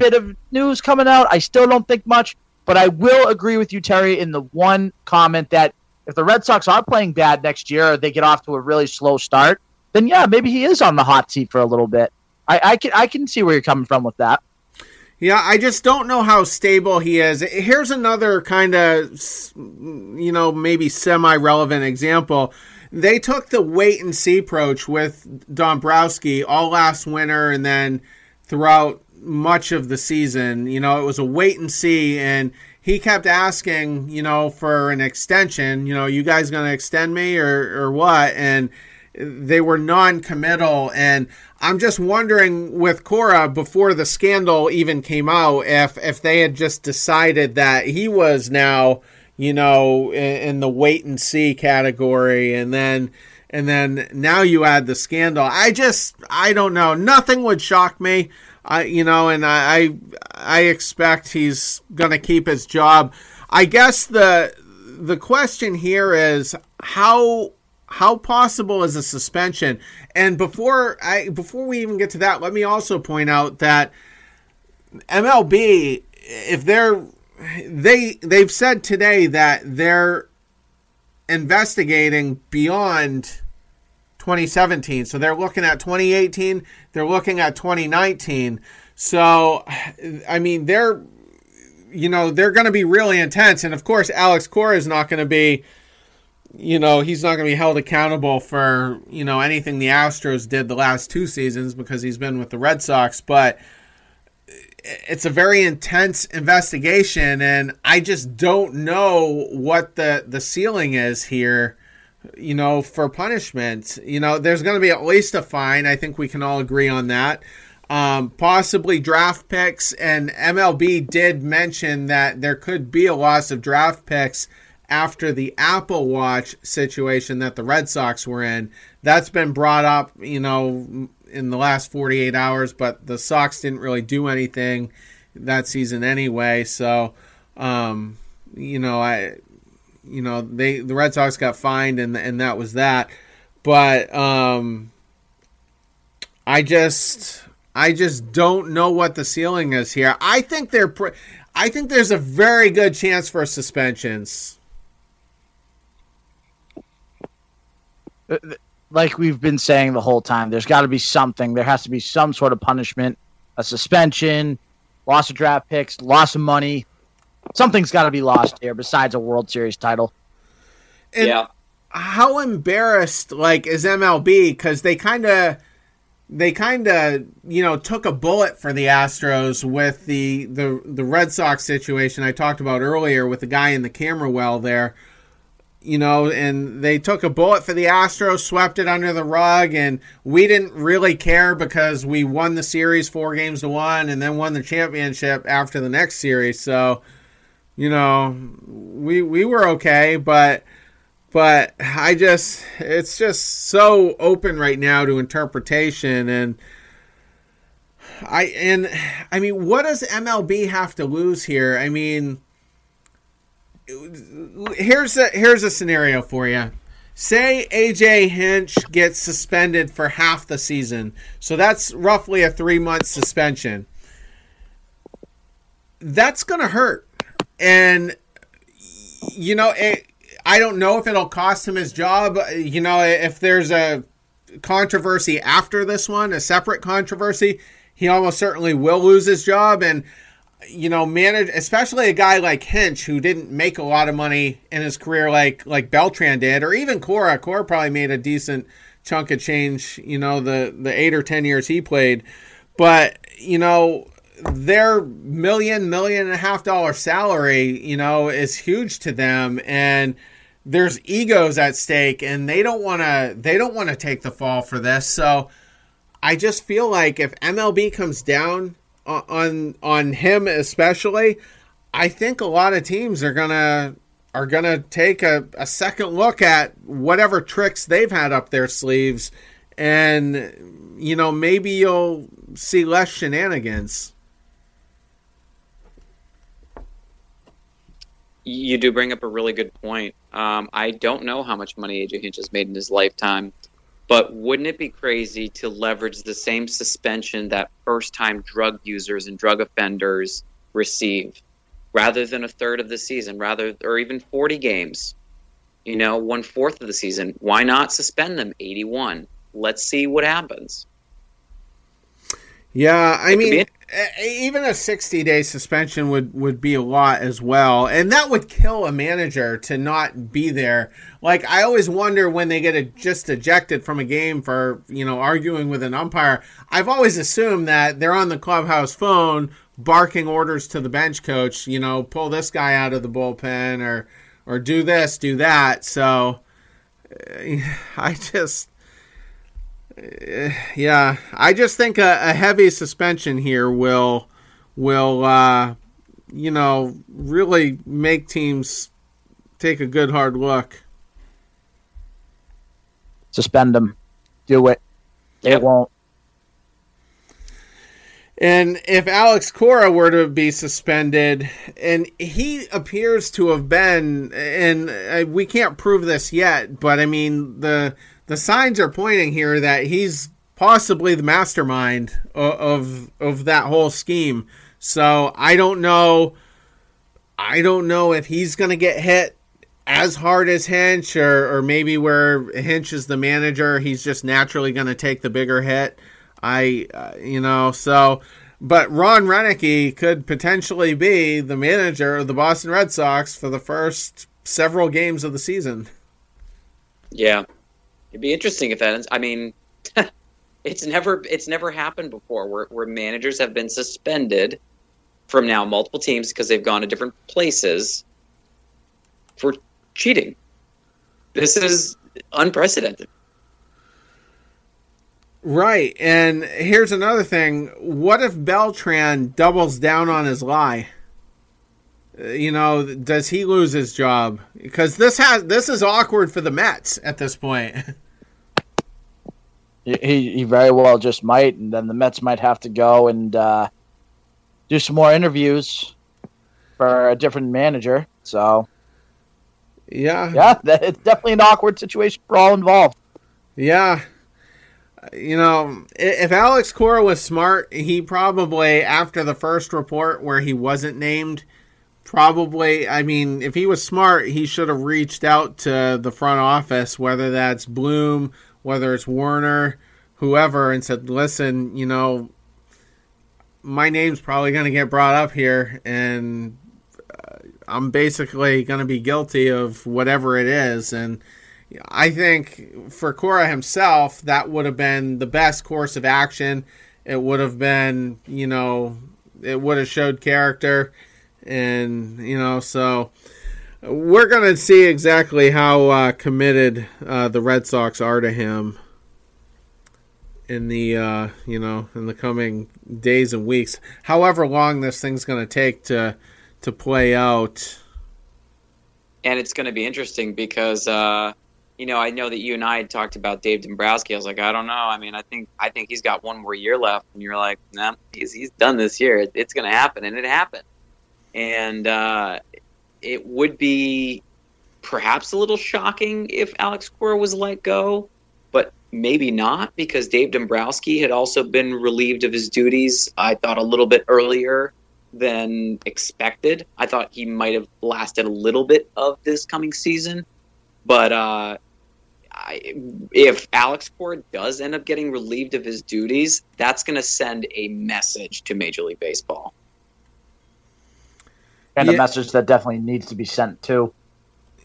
bit of news coming out. I still don't think much, but I will agree with you, Terry, in the one comment that if the Red Sox are playing bad next year they get off to a really slow start, then yeah, maybe he is on the hot seat for a little bit. I, I can I can see where you're coming from with that. Yeah, I just don't know how stable he is. Here's another kind of, you know, maybe semi relevant example. They took the wait and see approach with Dombrowski all last winter and then throughout much of the season. You know, it was a wait and see, and he kept asking, you know, for an extension. You know, you guys going to extend me or or what? And they were non-committal, and I'm just wondering with Cora before the scandal even came out, if if they had just decided that he was now, you know, in, in the wait and see category, and then and then now you add the scandal. I just I don't know. Nothing would shock me. I you know, and I I expect he's to keep his job. I guess the the question here is how how possible is a suspension? And before I before we even get to that, let me also point out that MLB if they're they they've said today that they're investigating beyond 2017. So they're looking at 2018, they're looking at 2019. So I mean, they're you know, they're going to be really intense and of course Alex Cora is not going to be you know, he's not going to be held accountable for, you know, anything the Astros did the last two seasons because he's been with the Red Sox, but it's a very intense investigation and I just don't know what the the ceiling is here you know, for punishment. You know, there's going to be at least a fine. I think we can all agree on that. Um, possibly draft picks, and MLB did mention that there could be a loss of draft picks after the Apple Watch situation that the Red Sox were in. That's been brought up, you know, in the last 48 hours, but the Sox didn't really do anything that season anyway. So, um, you know, I you know they the Red Sox got fined and and that was that. But um, I just I just don't know what the ceiling is here. I think they're pre- I think there's a very good chance for suspensions. Uh, like we've been saying the whole time, there's got to be something. There has to be some sort of punishment, a suspension, loss of draft picks, loss of money, something's got to be lost here besides a World Series title. And yeah. How embarrassed like is MLB because they kind of they kind of you know took a bullet for the Astros with the the the Red Sox situation I talked about earlier with the guy in the camera well there. You know, and they took a bullet for the Astros, swept it under the rug, and we didn't really care because we won the series four games to one, and then won the championship after the next series. So, you know, we we were okay, but but I just it's just so open right now to interpretation and I and I mean what does MLB have to lose here? I mean here's a here's a scenario for you. Say AJ Hinch gets suspended for half the season. So that's roughly a 3 month suspension. That's to hurt. And you know, it, I don't know if it'll cost him his job. You know, if there's a controversy after this one, a separate controversy, he almost certainly will lose his job. And you know, manage especially a guy like Hinch who didn't make a lot of money in his career like like Beltran did, or even Cora. Cora probably made a decent chunk of change, you know, the the eight or ten years he played. But, you know, their million, million and a half dollar salary, you know, is huge to them and there's egos at stake and they don't want to they don't want to take the fall for this. So I just feel like if MLB comes down on on him especially, I think a lot of teams are gonna are gonna take a, a second look at whatever tricks they've had up their sleeves, and you know maybe you'll see less shenanigans. You do bring up a really good point. Um, I don't know how much money AJ Hinch has made in his lifetime. But wouldn't it be crazy to leverage the same suspension that first time drug users and drug offenders receive rather than a third of the season, rather or even 40 games? You know, one fourth of the season. Why not suspend them 81? Let's see what happens. Yeah, I mean, even a 60 day suspension would, would be a lot as well. And that would kill a manager to not be there. Like, I always wonder when they get a, just ejected from a game for, you know, arguing with an umpire. I've always assumed that they're on the clubhouse phone barking orders to the bench coach, you know, pull this guy out of the bullpen or, or do this, do that. So eh, I just yeah, I just think a, a, heavy suspension here will will uh, you know really make teams take a good hard look. Suspend them. Do it. They yep. won't. And if Alex Cora were to be suspended, and he appears to have been, and uh, we can't prove this yet, but I mean the the signs are pointing here that he's possibly the mastermind of, of of, that whole scheme. So I don't know. I don't know if he's going to get hit as hard as Hinch, or or maybe where Hinch is the manager, he's just naturally going to take the bigger hit. I, uh, you know, so. But Ron Roenicke could potentially be the manager of the Boston Red Sox for the first several games of the season. Yeah, It'd be interesting if that. Ends. I mean, it's never it's never happened before where, where managers have been suspended from now multiple teams because they've gone to different places for cheating. This is unprecedented. Right. And here's another thing. What if Beltran doubles down on his lie? You know, does he lose his job? Because this has this is awkward for the Mets at this point. he, he very well just might, and then the Mets might have to go and uh, do some more interviews for a different manager. So, yeah, yeah, it's definitely an awkward situation for all involved. Yeah, you know, if Alex Cora was smart, he probably after the first report where he wasn't named probably i mean if he was smart he should have reached out to the front office whether that's bloom whether it's werner whoever and said listen you know my name's probably going to get brought up here and uh, i'm basically going to be guilty of whatever it is. And i think for cora himself that would have been the best course of action. It would have been you know it would have showed character and you know so we're going to see exactly how uh, committed uh, the Red Sox are to him in the uh, you know in the coming days and weeks. However long this thing's going to take to to play out. and it's going to be interesting because uh, you know I know that you and I had talked about Dave Dombrowski. I was like, I don't know. I mean, I think I think he's got one more year left, and you're like, nah, he's he's done this year. It, it's going to happen, and it happened. And uh, it would be perhaps a little shocking if Alex Cora was let go, but maybe not because Dave Dombrowski had also been relieved of his duties. I thought a little bit earlier than expected. I thought he might have lasted a little bit of this coming season, but uh, I, if Alex Cora does end up getting relieved of his duties, that's going to send a message to Major League Baseball. And Yeah. a message that definitely needs to be sent too.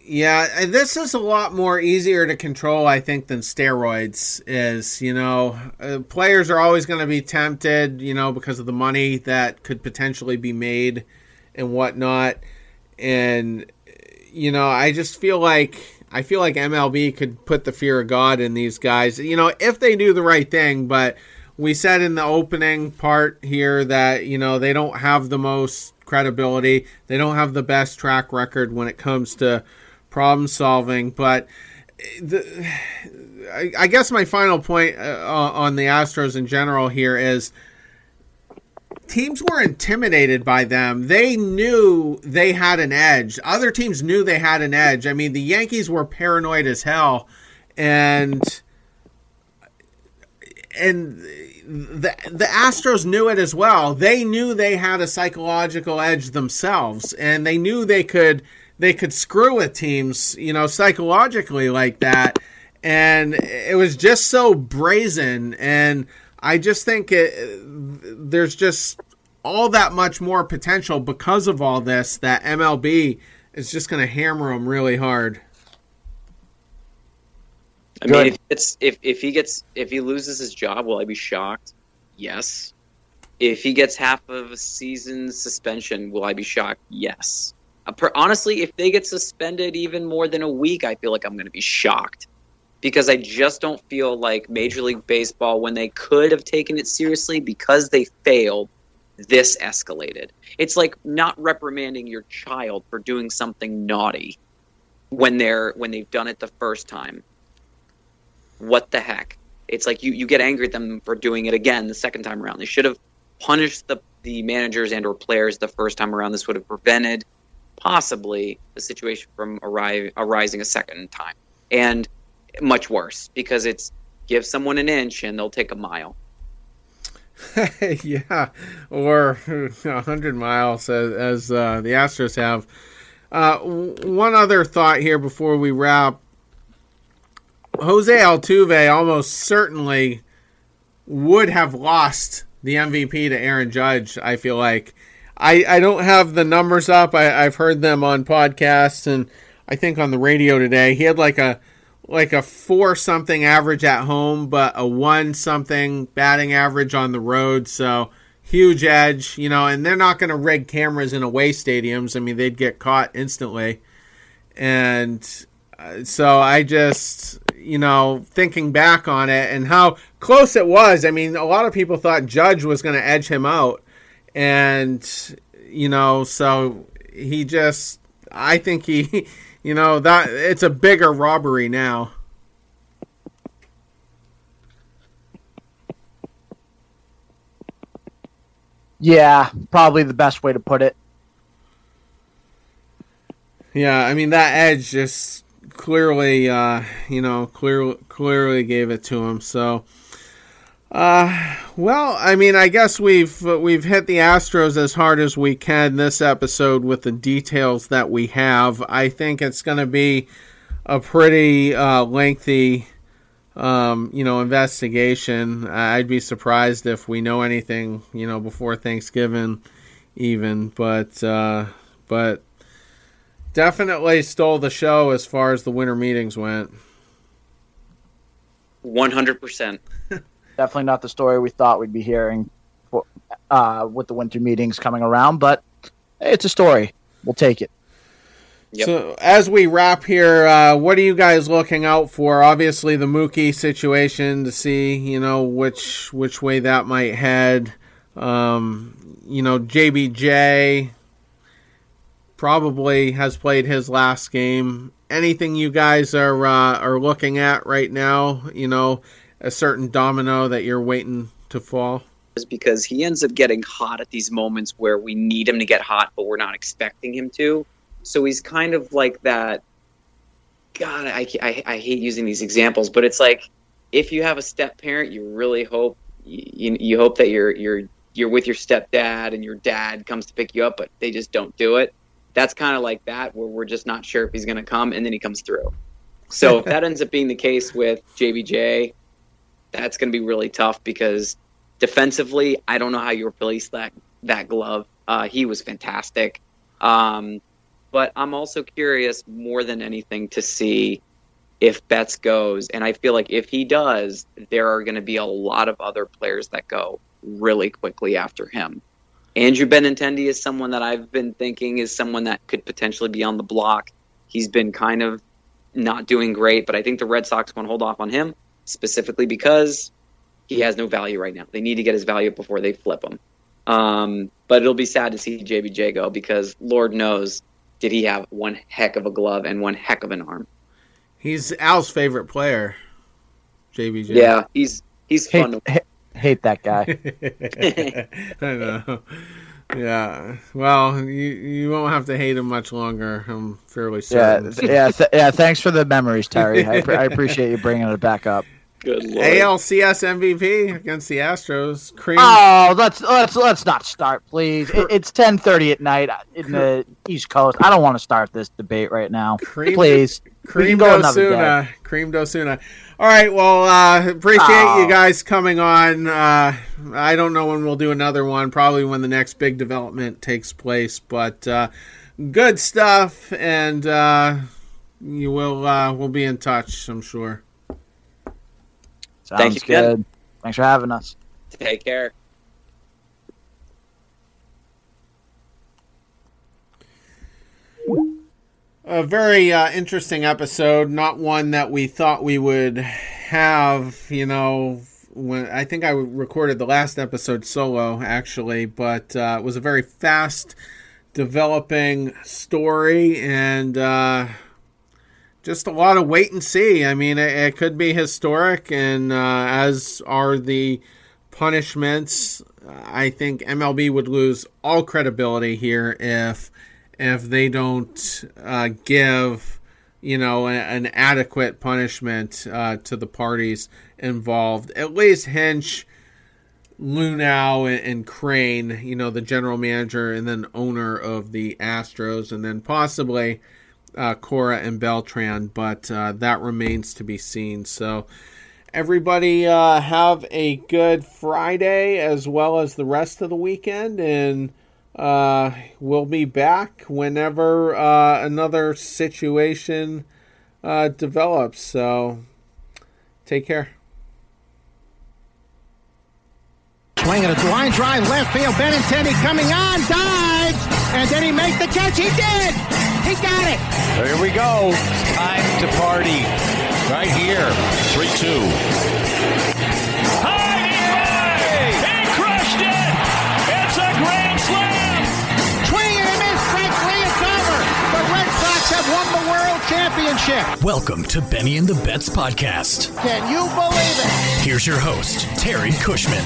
Yeah, this is a lot more easier to control, I think, than steroids is. You know, uh, players are always going to be tempted, you know, because of the money that could potentially be made and whatnot. And you know, I just feel like I feel like MLB could put the fear of God in these guys. You know, if they do the right thing, but we said in the opening part here that you know they don't have the most credibility. They don't have the best track record when it comes to problem solving. But the, I, I guess my final point uh, on the Astros in general here is teams were intimidated by them. They knew they had an edge. Other teams knew they had an edge. I mean, the Yankees were paranoid as hell, and and the the Astros knew it as well. They knew they had a psychological edge themselves, and they knew they could they could screw with teams, you know, psychologically like that. And it was just so brazen, and I just think it, there's just all that much more potential because of all this that MLB is just going to hammer them really hard. I Good. mean, if it's if if he gets if he loses his job, will I be shocked? Yes. If he gets half of a season suspension, will I be shocked? Yes. Honestly, if they get suspended even more than a week, I feel like I'm going to be shocked because I just don't feel like Major League Baseball, when they could have taken it seriously because they failed, this escalated. It's like not reprimanding your child for doing something naughty when they're when they've done it the first time what the heck? It's like you, you get angry at them for doing it again the second time around. They should have punished the, the managers and or players the first time around. This would have prevented possibly the situation from arri- arising a second time. And much worse because it's give someone an inch and they'll take a mile. yeah, or a hundred miles as, as uh, the Astros have. Uh, one other thought here before we wrap. Jose Altuve almost certainly would have lost the MVP to Aaron Judge. I feel like I, I don't have the numbers up. I, I've heard them on podcasts and I think on the radio today. He had like a like a four something average at home, but a one something batting average on the road. So huge edge, you know. And they're not going to rig cameras in away stadiums. I mean, they'd get caught instantly. And uh, so I just, you know, thinking back on it and how close it was. I mean, a lot of people thought Judge was going to edge him out, and you know, so he just, I think he, you know, that it's a bigger robbery now. Yeah, probably the best way to put it. Yeah, I mean that edge just clearly, uh, you know, clearly clearly gave it to him. So, uh, well, I mean, I guess we've we've hit the Astros as hard as we can this episode with the details that we have. I think it's going to be a pretty uh, lengthy, um, you know, investigation. I'd be surprised if we know anything, you know, before Thanksgiving, even. But uh, but definitely stole the show as far as the winter meetings went. 100%. Definitely not the story we thought we'd be hearing for, uh, with the winter meetings coming around, but hey, it's a story. We'll take it. Yep. So as we wrap here, uh, what are you guys looking out for? Obviously, the Mookie situation to see, you know, which which way that might head. Um, you know, JBJ. Probably has played his last game. Anything you guys are uh, are looking at right now? You know, a certain domino that you're waiting to fall. Is because he ends up getting hot at these moments where we need him to get hot, but we're not expecting him to. So he's kind of like that. God, I, I, I hate using these examples, but it's like if you have a step parent, you really hope you, you hope that you're you're you're with your stepdad and your dad comes to pick you up, but they just don't do it. That's kind of like that, where we're just not sure if he's going to come, and then he comes through. So if that ends up being the case with JBJ, that's going to be really tough because defensively, I don't know how you replace that that glove. Uh, he was fantastic, um, but I'm also curious more than anything to see if Betts goes, and I feel like if he does, there are going to be a lot of other players that go really quickly after him. Andrew Benintendi is someone that I've been thinking is someone that could potentially be on the block. He's been kind of not doing great, but I think the Red Sox want to hold off on him specifically because he has no value right now. They need to get his value before they flip him. Um, but it'll be sad to see JBJ go because Lord knows did he have one heck of a glove and one heck of an arm. He's Al's favorite player, JBJ. Yeah, he's he's fun. Hate, hate, that guy. I know. Yeah. Well, you you won't have to hate him much longer. I'm fairly Yeah, certain. th- yeah, th- yeah. Thanks for the memories, Terry. I, pre- I appreciate you bringing it back up. Good lord. ALCS MVP against the Astros. Cream. Oh, let's let's let's not start, please. It, it's ten thirty at night in the East Coast. I don't want to start this debate right now. Cream- Please, we Cream go another day. Dosuna. Creamed Osuna. All right. Well, uh, appreciate Oh. you guys coming on. Uh, I don't know when we'll do another one. Probably when the next big development takes place. But uh, good stuff, and uh, you will uh, we'll be in touch. I'm sure. Sounds Thank you, Ken. good. Thanks for having us. Take care. A very uh, interesting episode. Not one that we thought we would have. You know, when I think I recorded the last episode solo, actually, but uh, it was a very fast developing story and uh, just a lot of wait and see. I mean, it, it could be historic, and uh, as are the punishments. I think MLB would lose all credibility here if if they don't uh, give you know an, an adequate punishment uh, to the parties involved. At least Hinch, Luhnow, and, and Crane, you know, the general manager and then owner of the Astros, and then possibly uh, Cora and Beltran, but uh, that remains to be seen. So. Everybody uh, have a good Friday as well as the rest of the weekend, and uh, we'll be back whenever uh, another situation uh, develops. So take care. Swinging a line drive left field. Benintendi coming on, dives, and did he make the catch? He did. He got it. Here we go. It's time to party. Right here. 3 2. High and high! He crushed it! It's a grand slam! Swing and a miss. Strike. It's over. The Red Sox have won the World Championship. Welcome to Benny and the Bets podcast. Can you believe it? Here's your host, Terry Cushman.